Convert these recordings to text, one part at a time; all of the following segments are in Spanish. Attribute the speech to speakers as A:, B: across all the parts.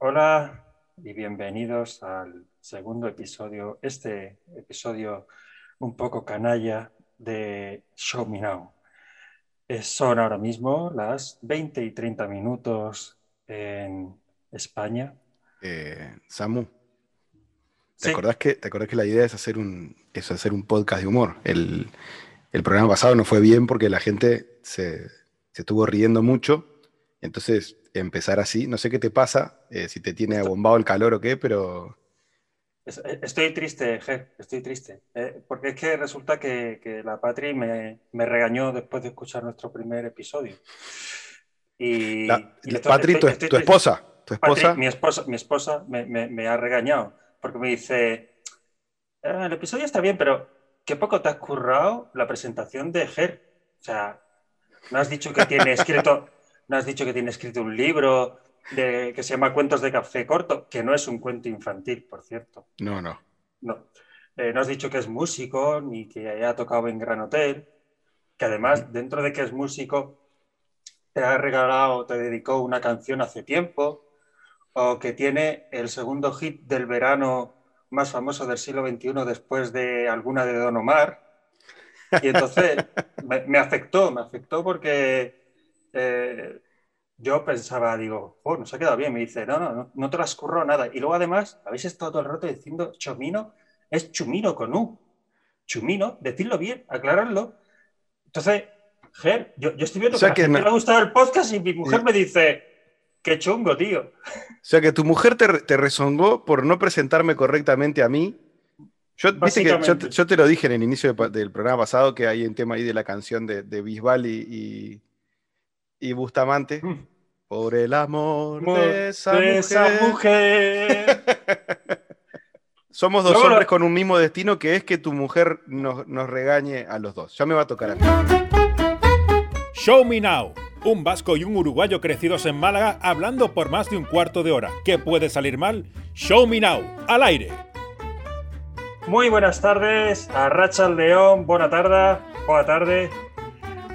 A: Hola y bienvenidos al segundo episodio, este episodio un poco canalla de Show Me Now. Son ahora mismo las 20 y 30 minutos en España.
B: Eh, Samu, ¿te, acordás que, ¿te acordás que la idea es hacer un, es hacer un podcast de humor? El, el programa pasado no fue bien porque la gente se, se estuvo riendo mucho. Entonces, empezar así. No sé qué te pasa, eh, si te tiene abombado el calor o qué, pero...
A: Eh, estoy triste, Ger, estoy triste. Eh, porque es que resulta que, la Patri me, regañó después de escuchar nuestro primer episodio.
B: Y, Patri, tu, esposa, tu esposa.
A: mi esposa, mi esposa me, ha regañado porque me dice, el episodio está bien, pero qué poco te has currado la presentación de Ger. O sea, no has dicho que tiene escrito no has dicho que tiene escrito un libro de, que se llama Cuentos de Café Corto, que no es un cuento infantil, por cierto.
B: No, no.
A: No. Eh, no has dicho que es músico ni que haya tocado en Gran Hotel, que además, dentro de que es músico, te ha regalado, te dedicó una canción hace tiempo, o que tiene el segundo hit del verano más famoso del siglo XXI después de alguna de Don Omar. Y entonces me, me afectó, me afectó porque eh, yo pensaba, digo, oh, nos ha quedado bien. Me dice, no, no, no, te transcurro nada. Y luego además, habéis estado todo el rato diciendo chomino, es chumino con U. Chumino, decidlo bien, aclararlo. Entonces, Ger, yo, yo estoy viendo que, me ha gustado el podcast y mi mujer me dice, qué chungo, tío.
B: O sea que tu mujer te, te rezongó por no presentarme correctamente a mí. Yo, yo, te lo dije en el inicio del programa pasado que hay un tema ahí de la canción de, de Bisbal y y Bustamante. Mm. Por el amor de esa mujer. Somos dos hombres con un mismo destino que es que tu mujer nos, nos regañe a los dos. Ya me va a tocar a mí.
C: Show Me Now. Un vasco y un uruguayo crecidos en Málaga hablando por más de un cuarto de hora. ¿Qué puede salir mal? Show Me Now. Al aire.
A: Muy buenas tardes a Rachel León. Buena tarde. Buena tarde.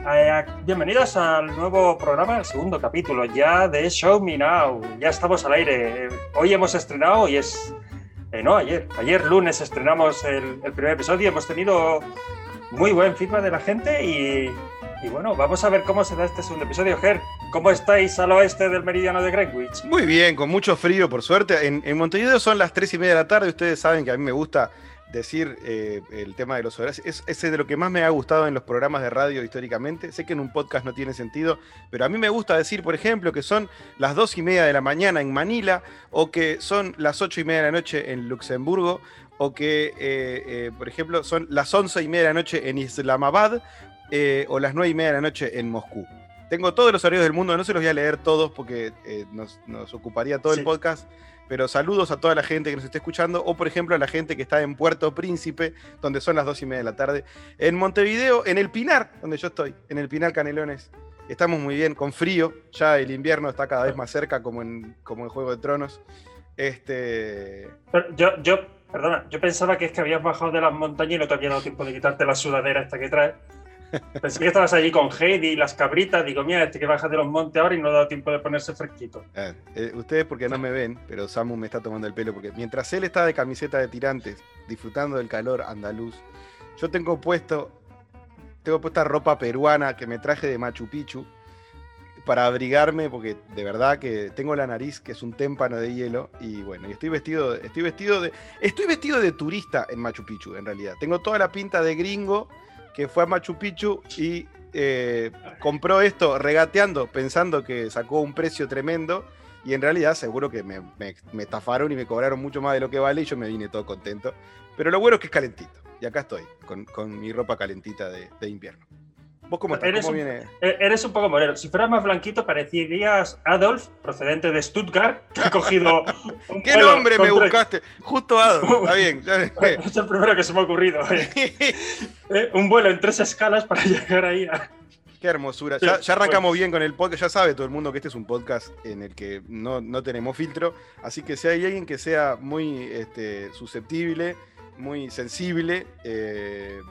A: Eh, bienvenidos al nuevo programa, el segundo capítulo ya de Show Me Now. Ya estamos al aire. Hoy hemos estrenado y es. Eh, no, ayer. Ayer lunes estrenamos el, primer episodio. Hemos tenido muy buen feedback de la gente y, bueno, vamos a ver cómo será este segundo episodio. Ger, ¿cómo estáis al oeste del meridiano de Greenwich?
B: Muy bien, con mucho frío, por suerte. En, en Montevideo son las tres y media de la tarde. Ustedes saben que a mí me gusta decir eh, el tema de los horarios. Es, ese de lo que más me ha gustado en los programas de radio históricamente. Sé que en un podcast no tiene sentido, pero a mí me gusta decir, por ejemplo, que son las dos y media de la mañana en Manila, o que son las ocho y media de la noche en Luxemburgo, o que, eh, eh, por ejemplo, son las once y media de la noche en Islamabad, o las nueve y media de la noche en Moscú. Tengo todos los horarios del mundo, no se los voy a leer todos porque nos, ocuparía todo el podcast pero saludos a toda la gente que nos esté escuchando, o por ejemplo a la gente que está en Puerto Príncipe, donde son las dos y media de la tarde, en Montevideo, en el Pinar, donde yo estoy, en el Pinar Canelones. Estamos muy bien, con frío, ya el invierno está cada vez más cerca, como en, como en Juego de Tronos. Este...
A: yo, yo, perdona, yo pensaba que es que habías bajado de las montañas y no te había dado tiempo de quitarte la sudadera esta que traes. Pensé que estabas allí con Heidi y las cabritas. Digo, mira, este que baja de los montes ahora y no ha dado tiempo de ponerse fresquito.
B: Eh, eh, ustedes porque no me ven, pero Samu me está tomando el pelo porque mientras él está de camiseta de tirantes, disfrutando del calor andaluz, yo tengo puesto, tengo puesta ropa peruana que me traje de Machu Picchu para abrigarme porque de verdad que tengo la nariz que es un témpano de hielo y bueno, y estoy vestido, estoy vestido de, estoy vestido de turista en Machu Picchu en realidad. Tengo toda la pinta de gringo que fue a Machu Picchu y eh, compró esto regateando, pensando que sacó un precio tremendo. Y en realidad seguro que me, estafaron y me cobraron mucho más de lo que vale y yo me vine todo contento. Pero lo bueno es que es calentito. Y acá estoy, con, mi ropa calentita de invierno.
A: ¿Vos cómo estás? Eres, un, e-, eres un poco moreno. Si fueras más blanquito, parecerías Adolf, procedente de Stuttgart, que ha cogido.
B: ¿Qué nombre me buscaste? Justo Adolf. Está bien.
A: es el primero que se me ha ocurrido. Eh, un vuelo en tres escalas para llegar ahí
B: Qué hermosura. ya, arrancamos bien con el podcast. Ya sabe todo el mundo que este es un podcast en el que no, no tenemos filtro. Así que si hay alguien que sea muy este, susceptible, muy sensible, eh,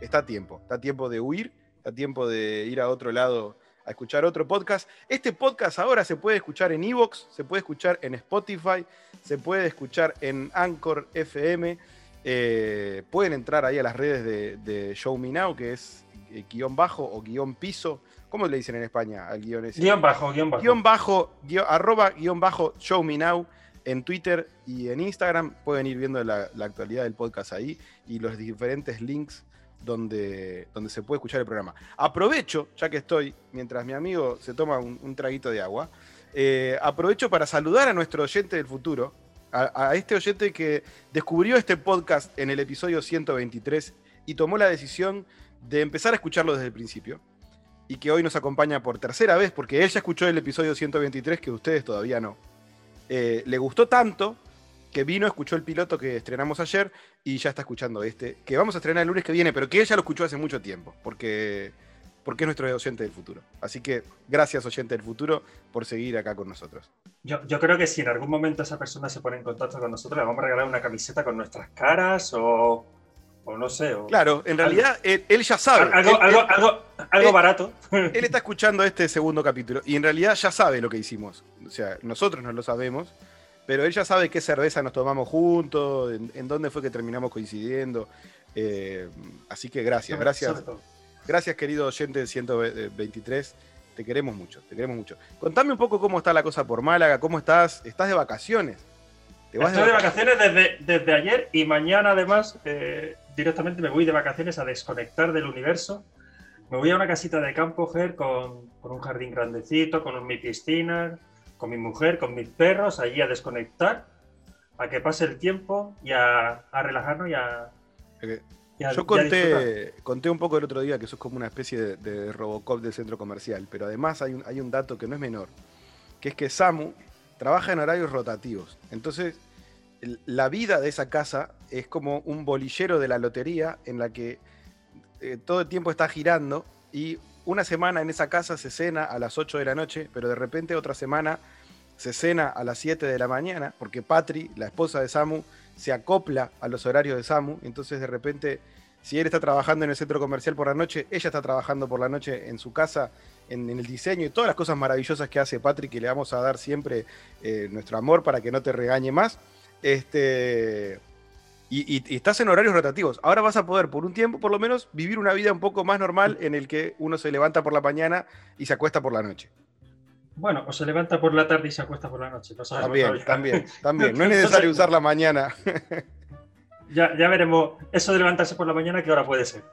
B: está a tiempo. Está a tiempo de huir a tiempo de ir a otro lado a escuchar otro podcast. Este podcast ahora se puede escuchar en Evox, se puede escuchar en Spotify, se puede escuchar en Anchor FM. Eh, pueden entrar ahí a las redes de, Show Me Now, que es eh, guion bajo o guion piso. ¿Cómo le dicen en España al guion ese?
A: Guión bajo, guion bajo.
B: Guión bajo, arroba guion bajo Show Me Now en Twitter y en Instagram. Pueden ir viendo la, actualidad del podcast ahí y los diferentes links donde, donde se puede escuchar el programa. Aprovecho, ya que estoy, mientras mi amigo se toma un, traguito de agua, eh, aprovecho para saludar a nuestro oyente del futuro, a, este oyente que descubrió este podcast en el episodio 123 y tomó la decisión de empezar a escucharlo desde el principio. Y que hoy nos acompaña por tercera vez, porque él ya escuchó el episodio 123 que ustedes todavía no. Eh, le gustó tanto que vino, escuchó el piloto que estrenamos ayer y ya está escuchando este, que vamos a estrenar el lunes que viene, pero que ella lo escuchó hace mucho tiempo, porque, porque es nuestro oyente del futuro. Así que gracias, oyente del futuro, por seguir acá con nosotros.
A: Yo, yo creo que si en algún momento esa persona se pone en contacto con nosotros, le vamos a regalar una camiseta con nuestras caras o, o no sé.
B: claro, en realidad él, ya sabe.
A: Algo, algo, algo, barato.
B: Él está escuchando este segundo capítulo y en realidad ya sabe lo que hicimos. O sea, nosotros no lo sabemos pero ella sabe qué cerveza nos tomamos juntos, en, dónde fue que terminamos coincidiendo. Eh, así que gracias, gracias. Gracias, querido oyente 123. Te queremos mucho, te queremos mucho. Contame un poco cómo está la cosa por Málaga, cómo estás. ¿Estás de vacaciones?
A: Estoy de vacaciones, desde, ayer y mañana además eh, directamente me voy de vacaciones a desconectar del universo. Me voy a una casita de campo, Ger, con, con un jardín grandecito, con mi piscina, con mi mujer, con mis perros, allí a desconectar, a que pase el tiempo y a, relajarnos y a...
B: Yo conté, conté un poco el otro día que eso es como una especie de, Robocop del centro comercial, pero además hay un, hay un dato que no es menor, que es que Samu trabaja en horarios rotativos. Entonces, la vida de esa casa es como un bolillero de la lotería en la que eh, todo el tiempo está girando y una semana en esa casa se cena a las 8 de la noche, pero de repente otra semana se cena a las 7 de la mañana, porque Patri, la esposa de Samu, se acopla a los horarios de Samu, entonces de repente, si él está trabajando en el centro comercial por la noche, ella está trabajando por la noche en su casa, en, el diseño y todas las cosas maravillosas que hace Patri, que le vamos a dar siempre eh, nuestro amor para que no te regañe más. Este, y, estás en horarios rotativos. Ahora vas a poder, por un tiempo por lo menos, vivir una vida un poco más normal en el que uno se levanta por la mañana y se acuesta por la noche.
A: Bueno, o se levanta por la tarde y se acuesta por la noche.
B: también, también, también. No es necesario usar la mañana.
A: ya, ya veremos. Eso de levantarse por la mañana, ¿qué hora puede ser?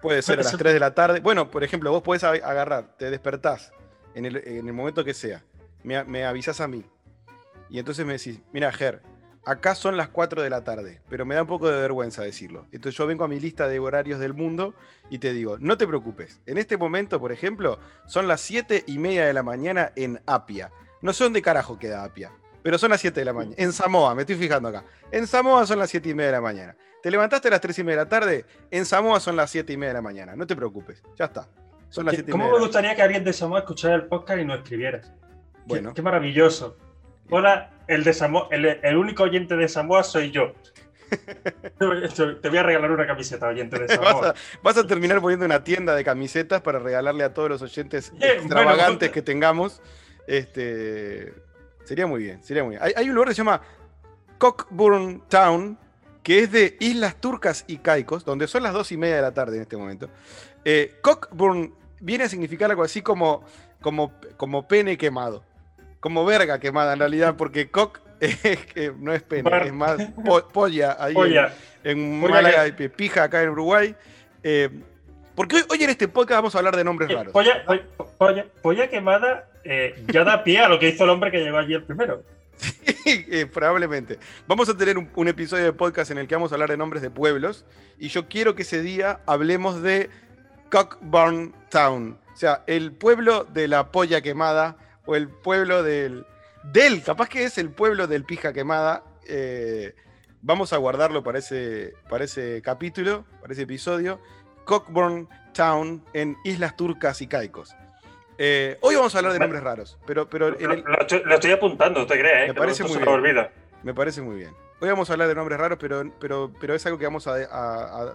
B: Puede ser a las 3 de la tarde. Bueno, por ejemplo, vos podés agarrar, te despertás en el, momento que sea. Me, me avisás a mí. Y entonces me decís, mira, Ger, acá son las 4 de la tarde, pero me da un poco de vergüenza decirlo. Entonces yo vengo a mi lista de horarios del mundo y te digo, no te preocupes. En este momento, por ejemplo, son las 7 y media de la mañana en Apia. No sé dónde carajo queda Apia, pero son las 7 de la mañana. En Samoa, me estoy fijando acá. En Samoa son las 7 y media de la mañana. Te levantaste a las 3 y media de la tarde, en Samoa son las 7 y media de la mañana. No te preocupes, ya está. Son las 7 y
A: ¿Cómo me gustaría que alguien de Samoa escuchara el podcast y nos escribiera? Bueno. qué maravilloso. Hola, el, de el, único oyente de Samoa soy yo. Te voy a regalar una camiseta, oyente de Samoa.
B: Vas a, terminar poniendo una tienda de camisetas para regalarle a todos los oyentes extravagantes que tengamos. Este, sería muy bien, sería muy bien. Hay, un lugar que se llama Cockburn Town, que es de Islas Turcas y Caicos, donde son las dos y media de la tarde en este momento. Eh, Cockburn viene a significar algo así como, como, como pene quemado como verga quemada en realidad, porque cock no es pena, es más polla ahí en, Málaga y pija acá en Uruguay. Eh, porque hoy, en este podcast vamos a hablar de nombres raros.
A: Polla, polla, quemada eh, ya da pie a lo que hizo el hombre que llegó allí el primero.
B: Sí, eh, probablemente. Vamos a tener un, episodio de podcast en el que vamos a hablar de nombres de pueblos y yo quiero que ese día hablemos de Cockburn Town, o sea, el pueblo de la polla quemada o el pueblo del. Del, capaz que es el pueblo del Pija Quemada. Eh, vamos a guardarlo para ese, para ese capítulo, para ese episodio. Cockburn Town en Islas Turcas y Caicos. Eh, hoy vamos a hablar de nombres raros, pero, pero
A: lo, estoy, apuntando, te crees, ¿eh?
B: Me parece muy bien. Me parece muy bien. Hoy vamos a hablar de nombres raros, pero, pero, pero es algo que vamos a,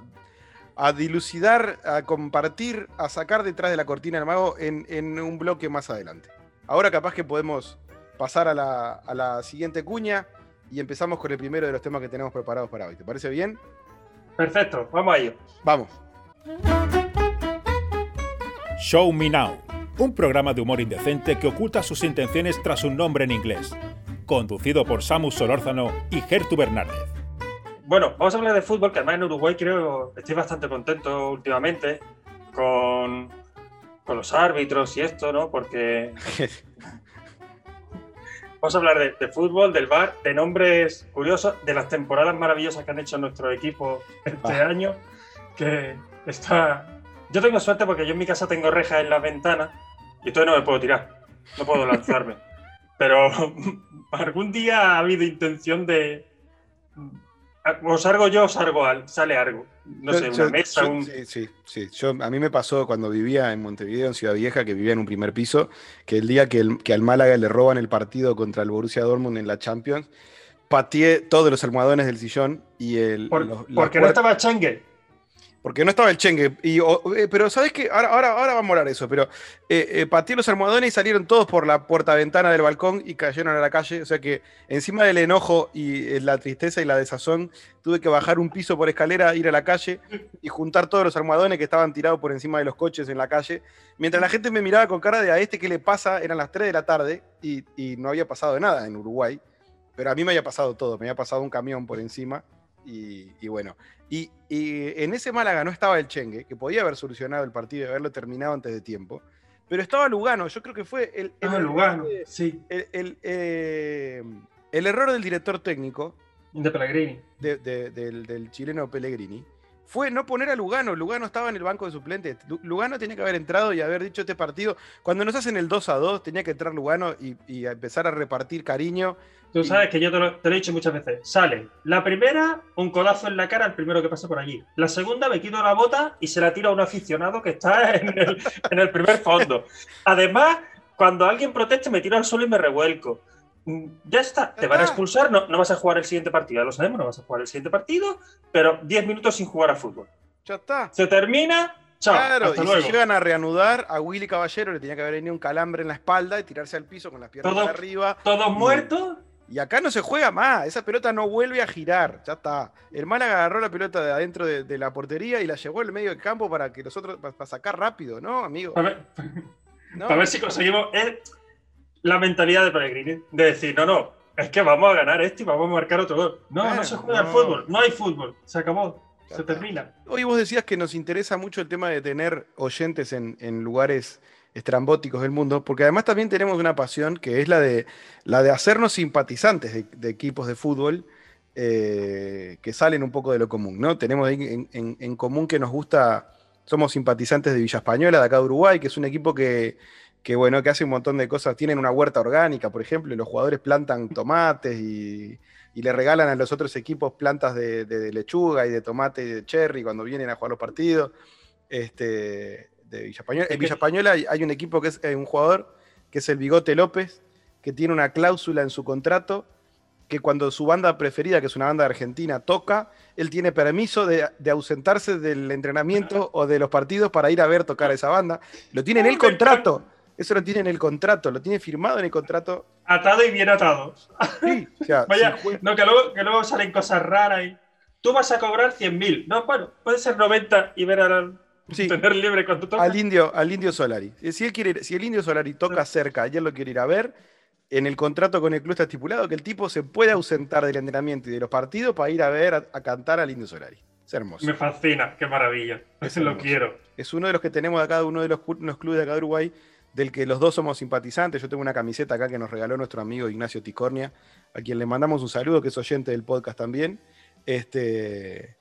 B: a dilucidar, a compartir, a sacar detrás de la cortina del mago en, en un bloque más adelante. Ahora capaz que podemos pasar a la, a la siguiente cuña y empezamos con el primero de los temas que tenemos preparados para hoy. ¿Te parece bien?
A: Perfecto, vamos a ello.
B: Vamos.
C: Show Me Now, un programa de humor indecente que oculta sus intenciones tras un nombre en inglés. Conducido por Samus Solórzano y Gertu Bernárdez.
A: Bueno, vamos a hablar de fútbol, que además en Uruguay creo estoy bastante contento últimamente con, con los árbitros y esto, ¿no? Porque vamos a hablar de, de fútbol, del bar, de nombres curiosos, de las temporadas maravillosas que han hecho nuestro equipo este
B: Ah.
A: año, que está... Yo tengo suerte porque yo en mi casa tengo rejas en las ventanas y entonces no me puedo tirar, no puedo lanzarme. Pero algún día ha habido intención de... O salgo yo o salgo al, sale algo. No
B: Yo-
A: sé,
B: yo-
A: una mesa,
B: yo-
A: un...
B: Sí, sí, sí. Yo, a mí me pasó cuando vivía en Montevideo, en Ciudad Vieja, que vivía en un primer piso, que el día que, el- que al Málaga le roban el partido contra el Borussia Dortmund en la Champions, pateé todos los almohadones del sillón y el...
A: por-
B: los-
A: porque no estaba Chengue.
B: Porque no estaba el chengue. Y, eh, pero ¿sabes qué? Ahora, ahora, ahora vamos a hablar eso. Pero eh, eh, los almohadones y salieron todos por la puerta-ventana del balcón y cayeron a la calle. O sea que encima del enojo y eh, la tristeza y la desazón, tuve que bajar un piso por escalera, ir a la calle y juntar todos los almohadones que estaban tirados por encima de los coches en la calle. Mientras la gente me miraba con cara de a este qué le pasa, eran las 3 de la tarde y no había pasado nada en Uruguay. Pero a mí me había pasado todo. Me había pasado un camión por encima. Y, y bueno, y, y en ese Málaga no estaba el Chengue, que podía haber solucionado el partido y haberlo terminado antes de tiempo, pero estaba Lugano. Yo creo que fue el, el,
A: Ah, Lugano, sí,
B: el- el, eh, el error del director técnico
A: de Pellegrini.
B: de- de- del, del chileno Pellegrini fue no poner a Lugano. Lugano estaba en el banco de suplentes. Lu- Lugano tenía que haber entrado y haber dicho este partido. Cuando nos hacen el 2 a 2, tenía que entrar Lugano y, y empezar a repartir cariño.
A: Tú
B: Sí.
A: sabes que yo te lo, te lo he dicho muchas veces. Sale la primera, un codazo en la cara al primero que pasa por allí. La segunda, me quito la bota y se la tira a un aficionado que está en el, en el primer fondo. Además, cuando alguien proteste, me tiro al suelo y me revuelco. Mm, Ya está, te van a expulsar, no, no vas a jugar el siguiente partido, ya lo sabemos, no vas a jugar el siguiente partido, pero 10 minutos sin jugar a fútbol.
B: Ya está.
A: Se termina, chao,
B: Claro,
A: hasta
B: y
A: luego.
B: si llegan a reanudar, a Willy Caballero le tenía que haber venido un calambre en la espalda y tirarse al piso con las piernas
A: Todo-
B: arriba.
A: Todos muertos,
B: Y acá no se juega más, esa pelota no vuelve a girar, ya está. El Málaga agarró la pelota de adentro de, de la portería y la llevó al medio del campo para que los otros, para, sacar rápido, ¿no, amigo?
A: a ver,
B: No.
A: A ver si conseguimos es la mentalidad de Pellegrini. De decir, no, no, es que vamos a ganar esto y vamos a marcar otro gol. No, no se juega
B: no.
A: al fútbol, no hay fútbol, se acabó,
B: Ya
A: se
B: está.
A: termina.
B: Hoy vos decías que nos interesa mucho el tema de tener oyentes en, en lugares estrambóticos del mundo, porque además también tenemos una pasión que es la de, la de hacernos simpatizantes de, equipos de fútbol eh, que salen un poco de lo común, ¿no? Tenemos en, común que nos gusta, somos simpatizantes de Villa Española, de acá de Uruguay, que es un equipo que, que, bueno, que hace un montón de cosas, tienen una huerta orgánica, por ejemplo, y los jugadores plantan tomates y, y le regalan a los otros equipos plantas de, de- de lechuga y de tomate y de cherry cuando vienen a jugar los partidos. Este, de Villa Española. En Villa hay, hay un equipo que es un jugador, que es el Bigote López, que tiene una cláusula en su contrato que cuando su banda preferida, que es una banda argentina, toca, él tiene permiso de, de ausentarse del entrenamiento o de los partidos para ir a ver tocar a esa banda. Lo tiene en el contrato. Eso lo tiene en el contrato, lo tiene firmado en el contrato.
A: Atado y bien atado.
B: Sí, o sea,
A: Vaya,
B: si jue-
A: no, que luego, que luego salen cosas raras y tú vas a cobrar 100.000. No, bueno, puede ser 90 y ver al
B: Sí.
A: tener libre cuando toca.
B: al indio, al indio Solari. Eh, Si, él quiere ir- si el indio Solari toca cerca y él lo quiere ir a ver, en el contrato con el club está estipulado que el tipo se puede ausentar del entrenamiento y de los partidos para ir a ver, a, a cantar al indio Solari. Es hermoso.
A: Me fascina, qué maravilla.
B: Es
A: lo quiero.
B: Es uno de los que tenemos acá, uno de los, unos clubes de acá de Uruguay, del que los dos somos simpatizantes. Yo tengo una camiseta acá que nos regaló nuestro amigo Ignacio Ticornia, a quien le mandamos un saludo, que es oyente del podcast también. Este,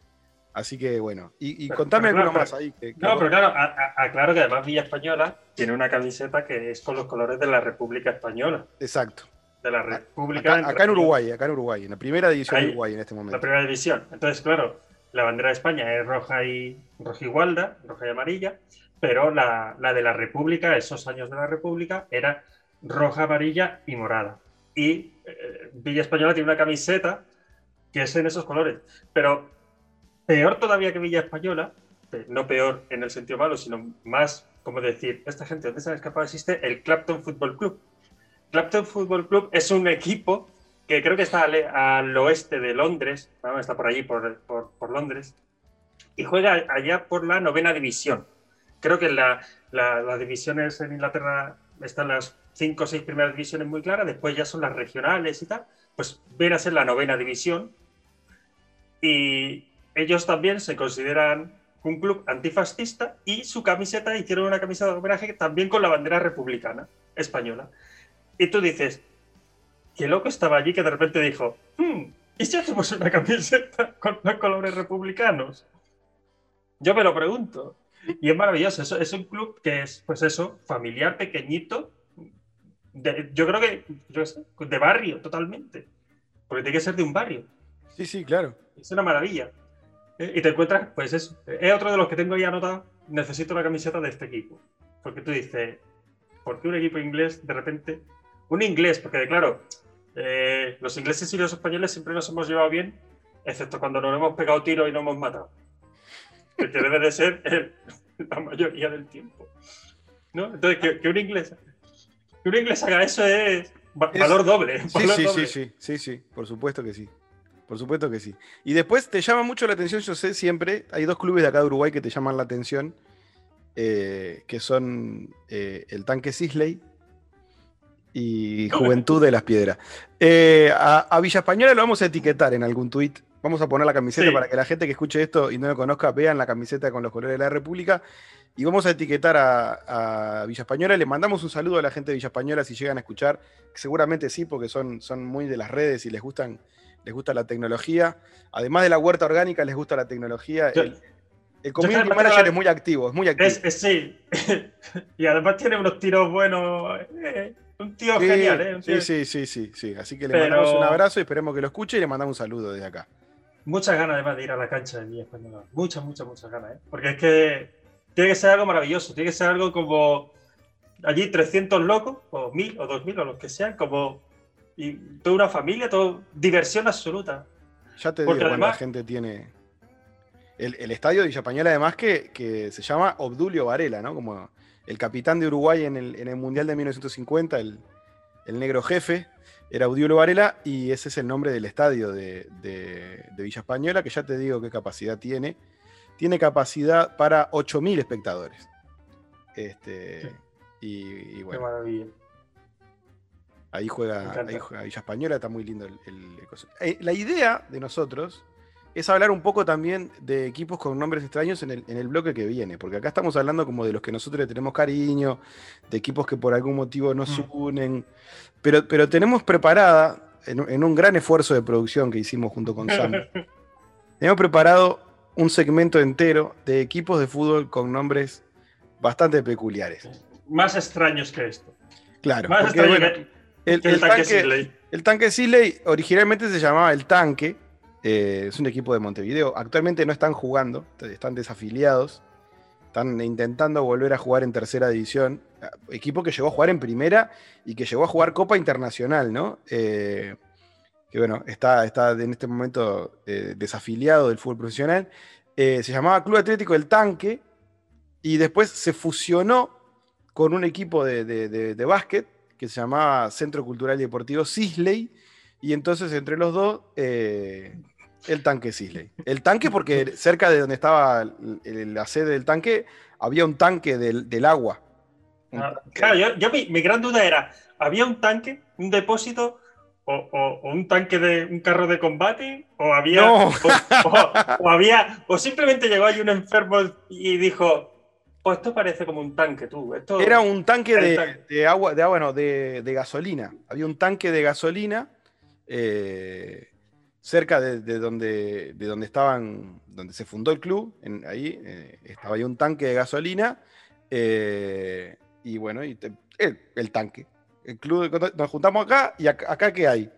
B: así que bueno, y, y
A: Pero-
B: contame
A: pero
B: alguno
A: claro,
B: más ahí. que- que
A: No,
B: vos-
A: pero claro, a- a- aclaro que además Villa Española tiene una camiseta que es con los colores de la República Española.
B: Exacto.
A: De la República.
B: Acá, acá en Uruguay, acá en Uruguay, en la primera división de
A: Ahí,
B: Uruguay en este
A: La
B: momento.
A: primera división. Entonces, claro, la bandera de España es roja y roja y gualda, roja y amarilla, pero la, la de la República, esos años de la República, era roja, amarilla y morada. Y eh, Villa Española tiene una camiseta que es en esos colores. Pero peor todavía que Villa Española no peor en el sentido malo, sino más como decir, esta gente, ¿dónde se han escapado? Existe el Clapton Football Club. Clapton Football Club es un equipo que creo que está al, oeste de Londres, está por allí, por, Londres, y juega allá por la novena división. Creo que la, las divisiones en Inglaterra están las cinco o seis primeras divisiones muy claras, después ya son las regionales y tal, pues ven a ser la novena división. Y ellos también se consideran un club antifascista y su camiseta hicieron una camiseta de homenaje también con la bandera republicana española. Y tú dices, qué loco estaba allí que de repente dijo, hmm, ¿y si hacemos una camiseta con los colores republicanos? Yo me lo pregunto. Y es maravilloso. Es, es un club que es, pues eso, familiar, pequeñito. yo creo que, de barrio totalmente. Porque tiene que ser de un barrio.
B: Sí, sí, claro.
A: Es una maravilla. Y te encuentras, pues eso, es otro de los que tengo ahí anotado, necesito la camiseta de este equipo. Porque tú dices, ¿por qué un equipo inglés de repente? Un inglés, porque claro, eh, los ingleses y los españoles siempre nos hemos llevado bien, excepto cuando nos hemos pegado tiro y nos hemos matado. Que debe de ser la mayoría del tiempo. ¿no? Entonces, que, un inglés, que un inglés haga eso es valor doble.
B: Sí, sí,
A: sí,
B: sí, sí, sí, por supuesto que sí. Por supuesto que sí. Y después te llama mucho la atención, yo sé siempre, hay dos clubes de acá de Uruguay que te llaman la atención, eh, que son eh, el Tanque Sisley y Juventud de las Piedras. Eh, a, Villa Española lo vamos a etiquetar en algún tuit. Vamos a poner la camiseta para que la gente que escuche esto y no lo conozca vean la camiseta con los colores de la República. Y vamos a etiquetar a, Villa Española. Le mandamos un saludo a la gente de Villa Española si llegan a escuchar, seguramente sí, porque son, son muy de las redes y les gustan les gusta la tecnología. Además de la huerta orgánica, les gusta la tecnología. el, community manager es muy activo, es muy activo.
A: sí, y además tiene unos tiros buenos. Eh, un tío genial, ¿eh?
B: Sí, sí, sí, sí, sí. Así que le mandamos un abrazo y esperemos que lo escuche y le mandamos un saludo desde acá.
A: Muchas ganas además de ir a la cancha de mi español. Muchas, muchas, muchas ganas, ¿eh? Porque es que tiene que ser algo maravilloso, tiene que ser algo como allí 300 locos, o 1000 o 2000 o los que sean, como y toda una familia, todo, diversión absoluta.
B: Ya te digo, además, la gente tiene. El, estadio de Villapañola, además, que, que, se llama Obdulio Varela, ¿no? Como el capitán de Uruguay en el, Mundial de 1950, el, negro jefe, era Obdulio Varela, y ese es el nombre del estadio de, Villa Española, que ya te digo qué capacidad tiene. Tiene capacidad para 8.000 espectadores. Este, y, bueno.
A: Qué maravilla.
B: Ahí juega, Villa Española, está muy lindo el, eh, la idea de nosotros es hablar un poco también de equipos con nombres extraños en el, bloque que viene, porque acá estamos hablando como de los que nosotros le tenemos cariño, de equipos que por algún motivo nos mm. unen, pero, pero tenemos preparada, en, un gran esfuerzo de producción que hicimos junto con Sam, hemos preparado un segmento entero de equipos de fútbol con nombres bastante peculiares.
A: Más extraños que esto.
B: Claro. Más porque, el, tanque. El tanque originalmente se llamaba El Tanque. Eh, es un equipo de Montevideo. Actualmente no están jugando, están desafiliados. Están intentando volver a jugar en tercera división. Equipo que llegó a jugar en primera y que llegó a jugar Copa Internacional, ¿no? Eh, que bueno, está, está en este momento eh, desafiliado del fútbol profesional. se llamaba Club Atlético El Tanque y después se fusionó con un equipo de, de básquet que se llamaba Centro Cultural y Deportivo Sisley, y entonces entre los dos, eh, el tanque Sisley. El tanque porque cerca de donde estaba la sede del tanque, había un tanque del, agua.
A: Ah, claro, yo, mi, gran duda era, ¿había un tanque, un depósito o, un tanque de un carro de combate o había o, había o simplemente llegó ahí un enfermo y dijo pues esto parece como un tanque, tú. Esto...
B: Era un tanque de, agua, de agua, no, de, gasolina. Había un tanque de gasolina eh, cerca de, donde, de donde estaban, donde se fundó el club. ahí eh, estaba ahí un tanque de gasolina. Eh, y bueno, y el, tanque. El club, nos juntamos acá y acá, acá ¿qué hay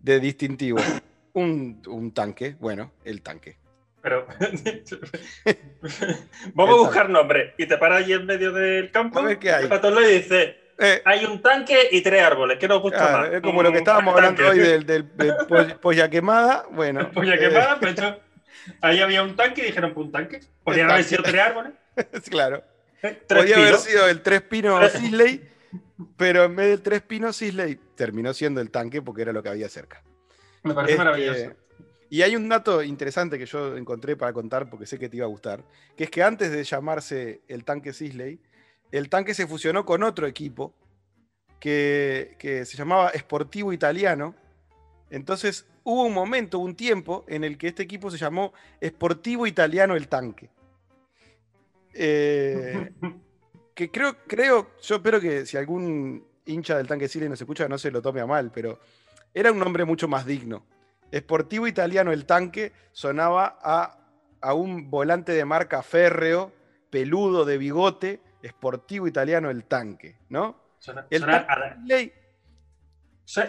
B: de distintivo? Un, un tanque, bueno, el tanque.
A: Pero vamos a buscar nombre y te paras allí en medio del campo.
B: A ver qué hay.
A: Y dice: eh, Hay un tanque y tres árboles. ¿Qué nos gusta más?
B: Es como lo que estábamos hablando hoy del, del, polla quemada. Bueno,
A: polla quemada, pero Ahí había un tanque y dijeron, pues un tanque. Podrían haber sido tres árboles.
B: claro.
A: ¿eh? Tres
B: Podría haber sido el tres pinos Sisley, pero en vez del tres pinos Sisley terminó siendo el tanque porque era lo que había cerca.
A: Me parece
B: Este,
A: maravilloso.
B: Y hay un dato interesante que yo encontré para contar porque sé que te iba a gustar, que es que antes de llamarse el tanque Sisley, el tanque se fusionó con otro equipo que, que se llamaba Sportivo Italiano. Entonces hubo un momento, un tiempo, en el que este equipo se llamó Sportivo Italiano el Tanque. Eh, que creo, creo, yo espero que si algún hincha del tanque Sisley nos escucha no se lo tome a mal, pero era un nombre mucho más digno. Sportivo Italiano el tanque sonaba a, a un volante de marca férreo, peludo, de bigote, Sportivo Italiano el tanque, ¿no?
A: Suena-
B: El
A: suena
B: tanque
A: a-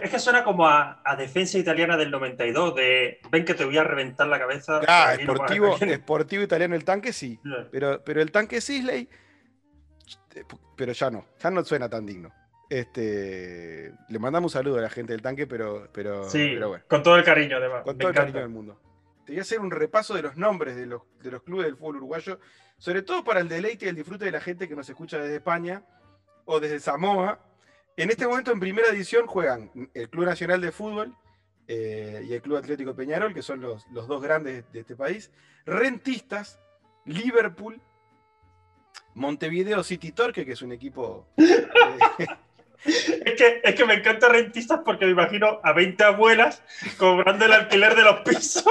A: es que suena como a, a defensa italiana del 92, de ven que te voy a reventar la cabeza. por
B: ah,
A: aquí nomás".
B: Sportivo, Sportivo Italiano el tanque sí, pero, pero el tanque Sisley, eh, pero ya no, ya no suena tan digno. Este, le mandamos un saludo a la gente del tanque, pero, pero,
A: Sí,
B: pero bueno.
A: con todo el cariño además.
B: Con
A: me
B: todo el cariño del mundo. Te voy a hacer un repaso de los nombres de los, de los clubes del fútbol uruguayo, sobre todo para el deleite y el disfrute de la gente que nos escucha desde España o desde Samoa. En este momento, en primera edición, juegan el Club Nacional de Fútbol eh, y el Club Atlético Peñarol, que son los, los dos grandes de este país. Rentistas, Liverpool, Montevideo City Torque, que es un equipo. eh,
A: Es que, es que me encanta rentistas porque me imagino a 20 abuelas cobrando el alquiler de los pisos.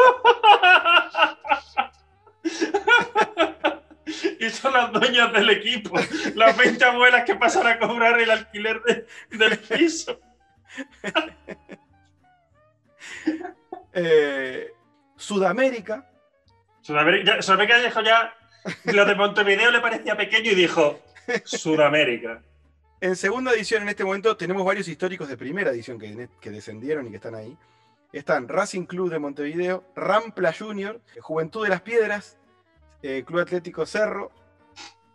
A: Y son las dueñas del equipo, las 20 abuelas que pasan a cobrar el alquiler de- del piso.
B: eh, Sudamérica,
A: Sudamérica, Sudamérica dijo ya, lo de Montevideo le parecía pequeño y dijo Sudamérica.
B: En segunda edición, en este momento, tenemos varios históricos de primera edición que, que descendieron y que están ahí. Están Racing Club de Montevideo, Rampla Junior, Juventud de las Piedras, eh, Club Atlético Cerro,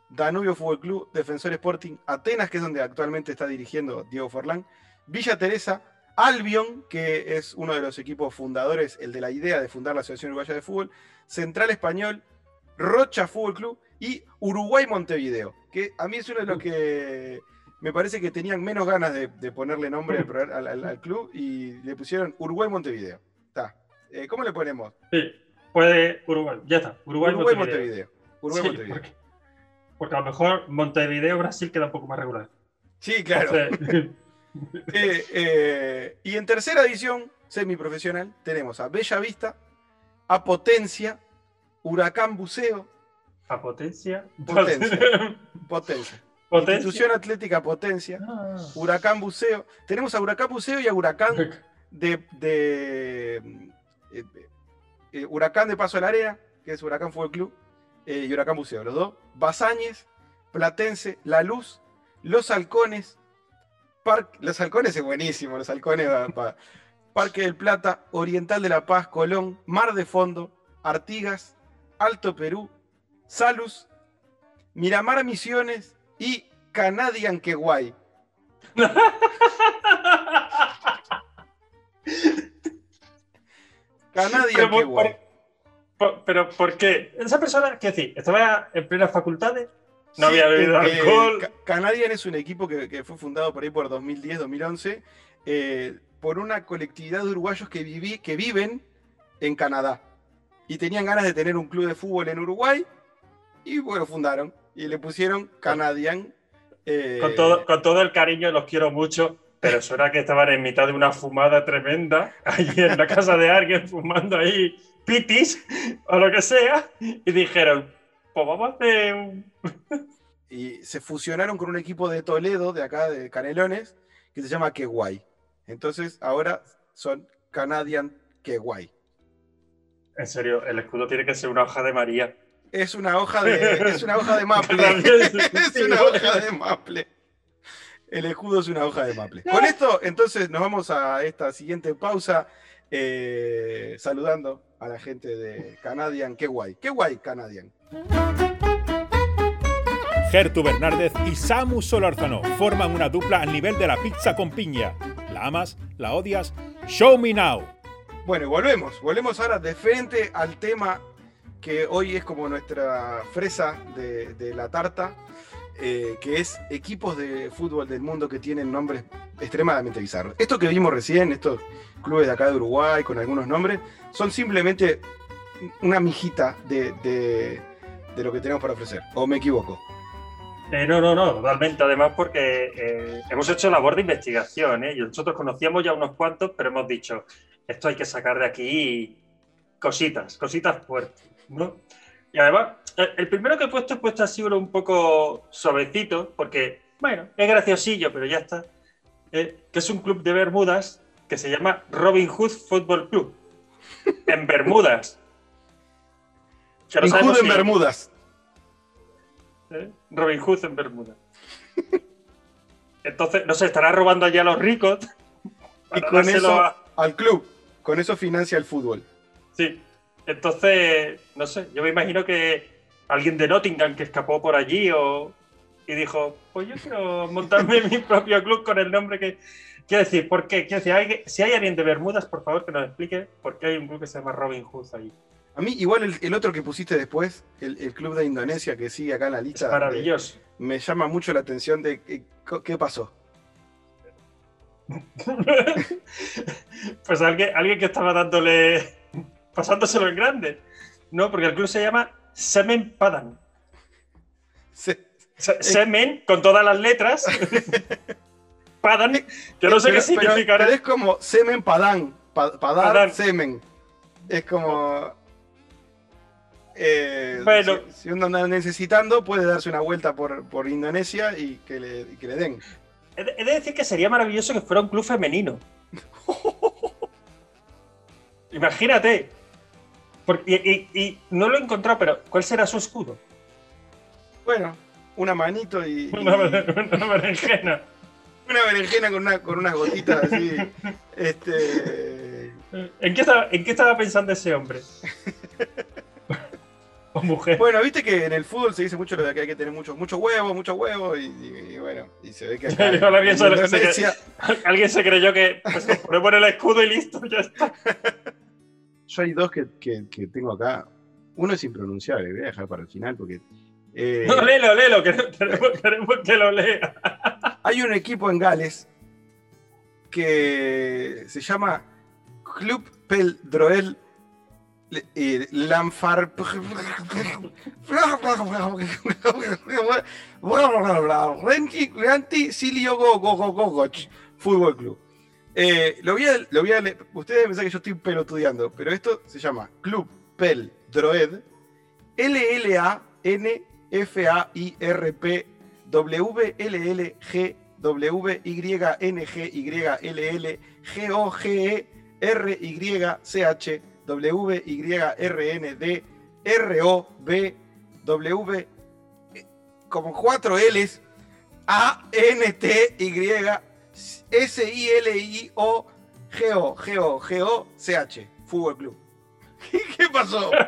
B: Danubio Fútbol Club, Defensor Sporting, Atenas, que es donde actualmente está dirigiendo Diego Forlán, Villa Teresa, Albion, que es uno de los equipos fundadores, el de la idea de fundar la Asociación Uruguaya de Fútbol, Central Español, Rocha Fútbol Club y Uruguay Montevideo, que a mí es uno de los que me parece que tenían menos ganas de, de ponerle nombre al, club y le pusieron Uruguay Montevideo. Está. Eh, ¿Cómo le ponemos?
A: Sí, puede Uruguay, ya está. Uruguay,
B: Uruguay
A: Montevideo.
B: Montevideo. Uruguay
A: Sí,
B: Montevideo.
A: porque, porque a lo mejor Montevideo, Brasil queda un poco más regular.
B: Sí, claro.
A: Entonces,
B: Eh, eh, y en tercera edición, semiprofesional, tenemos a Bella Vista, a Potencia, Huracán Buceo,
A: a potencia.
B: Potencia. Potencia.
A: Potencia.
B: Institución Atlética Potencia,
A: Ah.
B: Huracán Buceo. Tenemos a Huracán Buceo y a Huracán de, de, eh, eh, Huracán de Paso a la Arena, que es Huracán Fútbol Club, eh, y Huracán Buceo, los dos. Basáñez, Platense, La Luz, Los Halcones, Parque, Los Halcones es buenísimo, Los Halcones, va- va. Parque del Plata, Oriental de la Paz, Colón, Mar de Fondo, Artigas, Alto Perú, Salus, Miramar Misiones y Canadian Queguay. Canadian
A: Pero por,
B: Queguay.
A: por- pero ¿por qué? Esa persona, ¿qué decir? ¿Estaba en plenas facultades? No
B: Sí,
A: había bebido
B: eh,
A: alcohol.
B: Ca- Canadian es un equipo que, que fue fundado por ahí por 2010-2011 eh, por una colectividad de uruguayos que, viví, que viven en Canadá. Y tenían ganas de tener un club de fútbol en Uruguay y bueno, fundaron. Y le pusieron Canadian. eh,
A: Con todo, con todo el cariño, los quiero mucho, pero suena que estaban en mitad de una fumada tremenda, allí en la casa de alguien, fumando ahí pitis o lo que sea, y dijeron, pues vamos a hacer un...
B: y se fusionaron con un equipo de Toledo, de acá, de Canelones, que se llama Queguay. Entonces ahora son Canadian Queguay.
A: En serio, el escudo tiene que ser una hoja de María.
B: Es una hoja de, es una hoja de maple. Es una hoja de maple. El escudo es una hoja de maple. Con esto, entonces, nos vamos a esta siguiente pausa eh, saludando a la gente de Canadian. Qué guay, qué guay, Canadian.
C: Gertu Bernárdez y Samu Solórzano forman una dupla al nivel de la pizza con piña. ¿La amas? ¿La odias? Show me now.
B: Bueno, volvemos, volvemos ahora de frente al tema que hoy es como nuestra fresa de, la tarta, eh, que es equipos de fútbol del mundo que tienen nombres extremadamente bizarros. Esto que vimos recién, estos clubes de acá de Uruguay con algunos nombres, son simplemente una mijita de, de- de lo que tenemos para ofrecer. ¿O me equivoco?
A: Eh, no, no, no, totalmente. Además, porque eh, hemos hecho labor de investigación, ¿eh? Y nosotros conocíamos ya unos cuantos, pero hemos dicho, esto hay que sacar de aquí cositas, cositas fuertes, ¿no? Y además, el, primero que he puesto, he puesto así uno un poco suavecito, porque, bueno, es graciosillo, pero ya está. eh, que es un club de Bermudas que se llama Robin Hood Football Club. En Bermudas. Sabemos
B: Hood en Bermudas.
A: ¿eh? Robin Hood en Bermuda. Entonces, no sé, estará robando allá a los ricos.
B: Y con eso
A: a-
B: al club. Con eso financia el fútbol.
A: Sí. Entonces, no sé, yo me imagino que alguien de Nottingham que escapó por allí o... y dijo, pues yo quiero montarme mi propio club con el nombre que... Quiero decir, ¿por qué? Quiero decir, hay- si hay alguien de Bermudas, por favor, que nos explique por qué hay un club que se llama Robin Hood ahí.
B: A mí, igual el, el otro que pusiste después, el, el club de Indonesia que sigue acá en la
A: Es
B: lista,
A: maravilloso.
B: me llama mucho la atención de eh, qué pasó.
A: pues alguien, alguien que estaba dándole, pasándoselo en grande. No, porque el club se llama Semen Padan.
B: Se-
A: Se- Semen con todas las letras. Padan, que no sé
B: pero-
A: qué significa.
B: Pero, pero es como semen padán, pa- padar
A: Padán.
B: semen. Es como. eh,
A: Bueno.
B: si, si uno anda necesitando, puede darse una vuelta por, por Indonesia y que le, y que le den.
A: He de, he de decir que sería maravilloso que fuera un club femenino. Imagínate. Porque- y, no lo he encontrado, pero ¿cuál será su escudo?
B: Bueno, una manito y. y
A: Una, una berenjena.
B: una berenjena con, una, con unas gotitas así. este.
A: ¿En qué, estaba, ¿En qué estaba pensando ese hombre? o mujer.
B: Bueno, viste que en el fútbol se dice mucho lo de que hay que tener muchos mucho huevos, mucho huevos, y, y- y bueno, y se ve que acá en
A: se- Alguien se creyó que pues, ponemos el escudo y listo, ya está.
B: Yo hay dos que, que- que tengo acá. Uno es impronunciable, voy a dejar para el final porque. eh,
A: No, léelo, léelo, queremos, queremos- que lo lea.
B: hay un equipo en Gales que se llama Club Pel Droel eh. Renki Ranti Silio Go Go Go Go Goch, Fútbol Club. Eh, lo voy a, lo voy a leer- Ustedes pensan que yo estoy pelotudeando, pero esto se llama Club Pel Droed L-L-A-N-F-A-I-R-P W-L-L-G W-Y-N-G-Y-L-L G-O-G-E-R-Y-C-H W-Y-R-N-D R-O-B W como cuatro L's A-N-T-Y S-I-L-I-O G-O G-O G-O-C-H Fútbol Club. ¿Qué, qué pasó?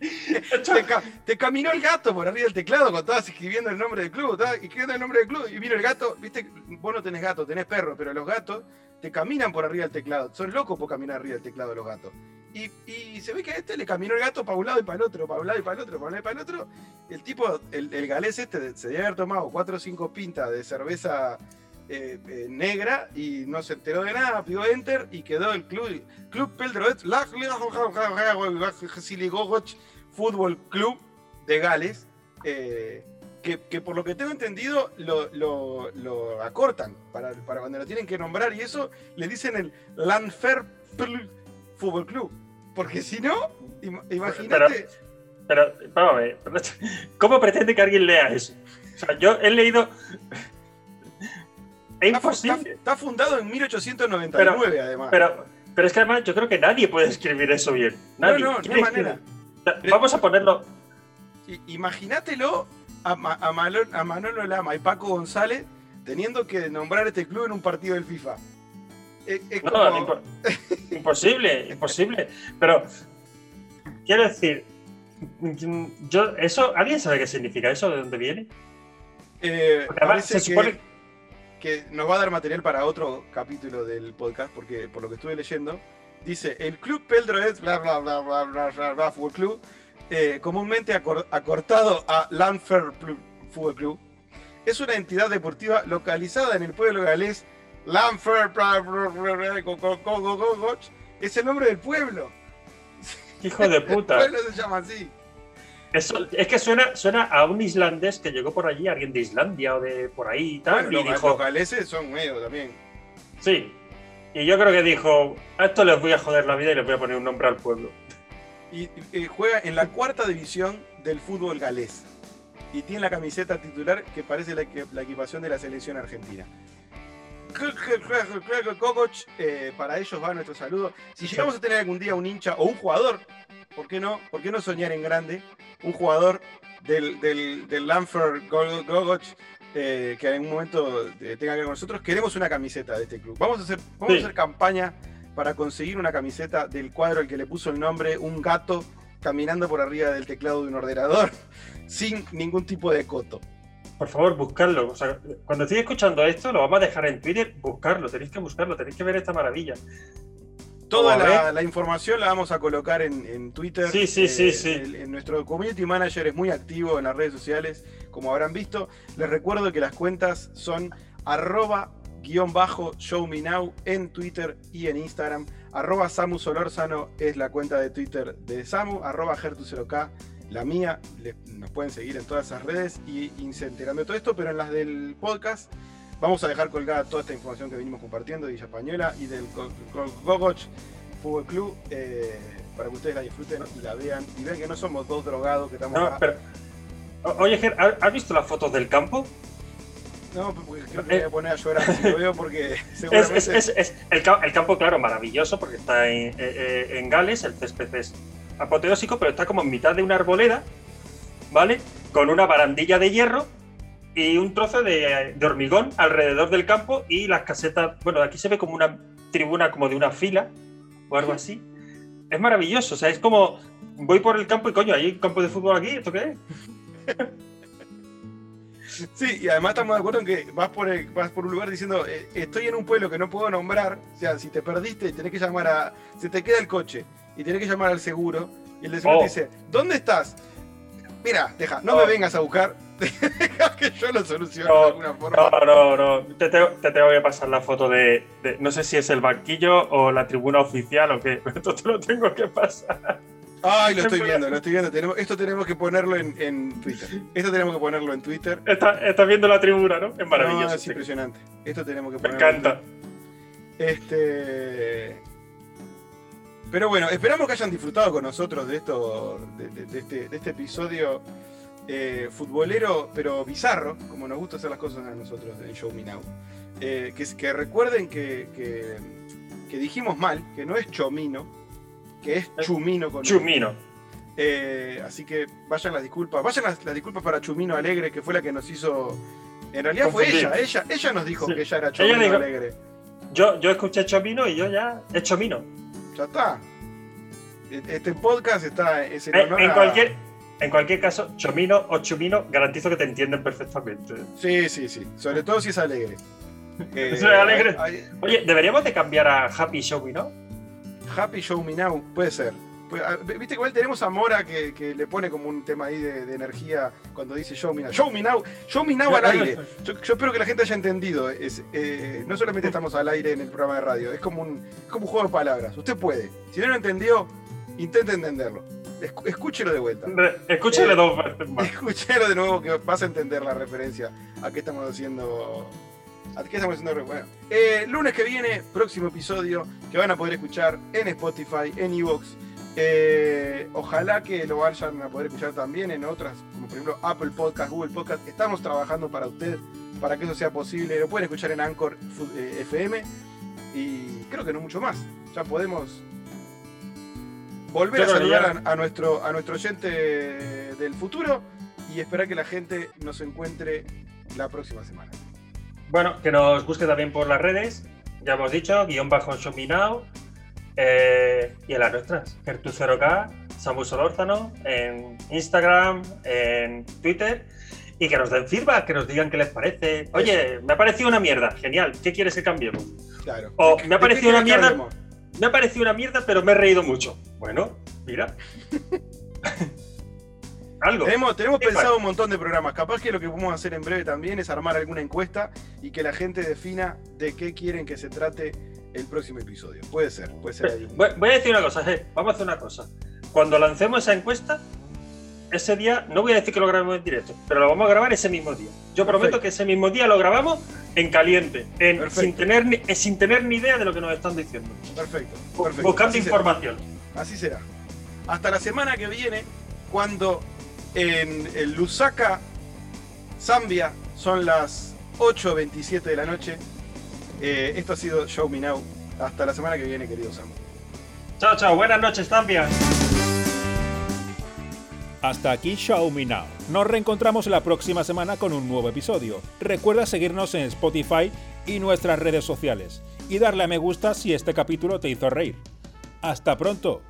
B: te, ca- te caminó el gato por arriba del teclado cuando estabas escribiendo el nombre del club. Estabas escribiendo el nombre del club y vino el gato. Viste, vos no tenés gato, tenés perro, pero los gatos te caminan por arriba del teclado. Son locos por caminar arriba del teclado los gatos. Y, y se ve que a este le caminó el gato para un lado y para el otro, para un lado y para el otro, para un lado y para el otro. El tipo, el, el galés este, se debe haber tomado cuatro o cinco pintas de cerveza eh, eh, negra y no se enteró de nada, pidió enter y quedó el club. Club Peldroet, Fútbol Club de Gales, eh, que, que por lo que tengo entendido lo, lo- lo acortan para, para cuando lo tienen que nombrar y eso le dicen el Lanfer Fútbol Club. Porque si no, im- imagínate.
A: Pero, vamos a ver, ¿cómo pretende que alguien lea eso? O sea, yo he leído. Es
B: está-
A: imposible.
B: está fundado en 1899, además.
A: Pero, pero es que además yo creo que nadie puede escribir eso bien. Nadie.
B: no, no, no
A: ¿Quién
B: hay manera.
A: Vamos a ponerlo.
B: Imagínatelo a, Ma- a, a Manolo Lama y Paco González teniendo que nombrar este club en un partido del FIFA. Es,
A: No,
B: como-
A: impo- imposible, imposible. Pero quiero decir, yo eso, ¿alguien sabe qué significa eso? ¿De dónde viene?
B: eh,
A: además se
B: que,
A: supone
B: que nos va a dar material para otro capítulo del podcast, porque por lo que estuve leyendo, dice, el Club Peldroed, bla, bla, bla, bla, bla, bla, bla, Fútbol Club, eh, comúnmente acor- acortado a Lanfer Fútbol Club, es una entidad deportiva localizada en el pueblo galés Lanfer, es el nombre del pueblo.
A: Hijo de
B: El
A: puta.
B: pueblo se llama así.
A: Eso, es que suena, suena a un islandés que llegó por allí, alguien de Islandia o de por ahí y tal,
B: Bueno,
A: y
B: los,
A: dijo,
B: son medio también.
A: sí. Y yo creo que dijo, a esto les voy a joder la vida y les voy a poner un nombre al pueblo.
B: y eh, juega en la cuarta división del fútbol galés. Y tiene la camiseta titular que parece la, la equipación de la selección argentina. Kokoch, eh, para ellos va nuestro saludo. Si llegamos a tener algún día un hincha o un jugador, ¿por qué no? ¿Por qué no soñar en grande? Un jugador del, del, del Lanford Gogoch eh, que en algún momento eh, tenga que ver con nosotros. Queremos una camiseta de este club. Vamos a hacer, vamos
A: Sí.
B: a hacer campaña para conseguir una camiseta del cuadro al que le puso el nombre un gato caminando por arriba del teclado de un ordenador sin ningún tipo de coto.
A: Por favor, buscarlo. O sea, cuando estéis escuchando esto, lo vamos a dejar en Twitter. Buscarlo, tenéis que buscarlo, tenéis que ver esta maravilla.
B: Toda la, información la vamos a colocar en, en Twitter.
A: Sí, sí, sí, sí.
B: el- en nuestro community manager es muy activo en las redes sociales, como habrán visto. Les recuerdo que las cuentas son arroba guion bajo show me now en Twitter y en Instagram. Arroba Samu Solórzano es la cuenta de Twitter de Samu. Arroba Gertu0K la mía. Le- nos pueden seguir en todas esas redes y, y se enteran de todo esto, pero en las del podcast vamos a dejar colgada toda esta información que venimos compartiendo de Villa Española y del Go- Go- Gogoch Fútbol Club eh, para que ustedes la disfruten y la vean y vean que no somos dos drogados que estamos
A: No,
B: acá.
A: pero. O- Oye, Ger, ¿has visto las fotos del campo?
B: No, porque creo que me voy a poner a llorar si lo veo porque seguramente
A: es- es- es- el, ca- el campo, claro, maravilloso porque está en, eh, eh, en Gales, el césped es apoteósico, pero está como en mitad de una arboleda, ¿vale? Con una barandilla de hierro y un trozo de, hormigón alrededor del campo y las casetas. Bueno, aquí se ve como una tribuna como de una fila o algo así. Es maravilloso, o sea, es como voy por el campo y coño, hay un campo de fútbol aquí, ¿esto qué es?
B: Sí, y además estamos de acuerdo en que vas por, el- vas por un lugar diciendo, eh, estoy en un pueblo que no puedo nombrar, o sea, si te perdiste, tenés que llamar a, se te queda el coche y tenés que llamar al seguro, y el de seguro
A: Oh.
B: te dice, ¿dónde estás? Mira, deja, no
A: Oh.
B: me vengas a buscar, deja que yo lo solucione
A: No,
B: de alguna forma.
A: No, no, no. Te, tengo- te tengo que pasar la foto de, de- No sé si es el banquillo o la tribuna oficial o qué. pero Esto te lo tengo que pasar.
B: Ay, lo estoy viendo, lo estoy viendo. Tenemos, esto tenemos que ponerlo en, en Twitter. Esto tenemos que ponerlo en Twitter.
A: Estás estás viendo la tribuna, ¿no? Es
B: No,
A: maravilloso.
B: es impresionante. Esto tenemos que
A: Me
B: ponerlo. en
A: encanta.
B: Este. Pero bueno, esperamos que hayan disfrutado con nosotros de esto, de, de- de este, de este episodio eh, futbolero, pero bizarro, como nos gusta hacer las cosas a nosotros en Show Me Now. Eh, que, que recuerden que, que- que dijimos mal, que no es Chomino, que es Chumino con
A: Chumino.
B: eh, así que vayan las disculpas. Vayan las, las disculpas para Chumino Alegre, que fue la que nos hizo. En realidad fue ella, ella, ella nos dijo
A: Sí.
B: que ella era Chumino
A: dijo-
B: Alegre.
A: Yo, yo escuché Chomino y yo ya he Chomino.
B: Ya está. Este podcast está es en
A: En,
B: honor
A: en
B: a-
A: cualquier, en cualquier caso, Chomino o Chumino, garantizo que te entienden perfectamente.
B: Sí, sí, sí. Sobre todo si es alegre. Eh,
A: ¿Es alegre?
B: hay-
A: Oye, deberíamos de cambiar a Happy Show Me, ¿no?
B: Happy Show Me Now, puede ser. Ah, Viste igual tenemos a Mora que, que le pone como un tema ahí de, de energía cuando dice Show Me Now. Show Me Now, Show Me Now al aire. Yo, yo espero que la gente haya entendido. Es, eh, no solamente estamos al aire en el programa de radio, es como, un, es como un juego de palabras. Usted puede. Si no lo entendió, intente entenderlo. Escúchelo de vuelta. Eh,
A: dos veces más.
B: Escúchelo de nuevo que vas a entender la referencia a qué estamos haciendo. ¿A qué estamos haciendo? Bueno, eh, lunes que viene, próximo episodio que van a poder escuchar en Spotify, en Evox. Eh, ojalá que lo vayan a poder escuchar también en otras, como por ejemplo Apple Podcast, Google Podcast. Estamos trabajando para usted, para que eso sea posible. Lo pueden escuchar en Anchor Fu- eh, FM y creo que no mucho más. Ya podemos volver
A: Yo
B: a saludar a, a nuestro, a nuestro oyente del futuro y esperar que la gente nos encuentre la próxima semana.
A: Bueno, que nos busque también por las redes, ya hemos dicho, guion bajo Show Me Now, eh, y en las nuestras, Gertu0K, Samu Solórzano, en Instagram, en Twitter, y que nos den feedback, que nos digan qué les parece. Oye, me ha parecido una mierda, genial, ¿qué quieres que cambiemos?
B: Claro.
A: O
B: ¿De-
A: me ha parecido una mierda, me ha parecido una mierda, pero me he reído mucho. Bueno, mira. Algo.
B: Tenemos, tenemos pensado un montón de programas. Capaz que lo que podemos hacer en breve también es armar alguna encuesta y que la gente defina de qué quieren que se trate el próximo episodio. Puede ser, puede ser ahí. un-
A: Voy, voy a decir una cosa, eh, vamos a hacer una cosa. Cuando lancemos esa encuesta, ese día, no voy a decir que lo grabemos en directo, pero lo vamos a grabar ese mismo día. Yo prometo que ese mismo día lo grabamos en caliente, en-
B: Perfecto.
A: sin, tener ni, eh, sin tener ni idea de lo que nos están diciendo.
B: Perfecto, perfecto.
A: Buscando
B: Así será.
A: información.
B: Así será. Hasta la semana que viene, cuando en el Lusaka, Zambia, son las 8.27 de la noche. Eh, esto ha sido Show Me Now. Hasta la semana que viene, querido Sam.
A: Chao, chao. Buenas noches, Zambia.
C: Hasta aquí Show Me Now. Nos reencontramos la próxima semana con un nuevo episodio. Recuerda seguirnos en Spotify y nuestras redes sociales y darle a me gusta si este capítulo te hizo reír. Hasta pronto.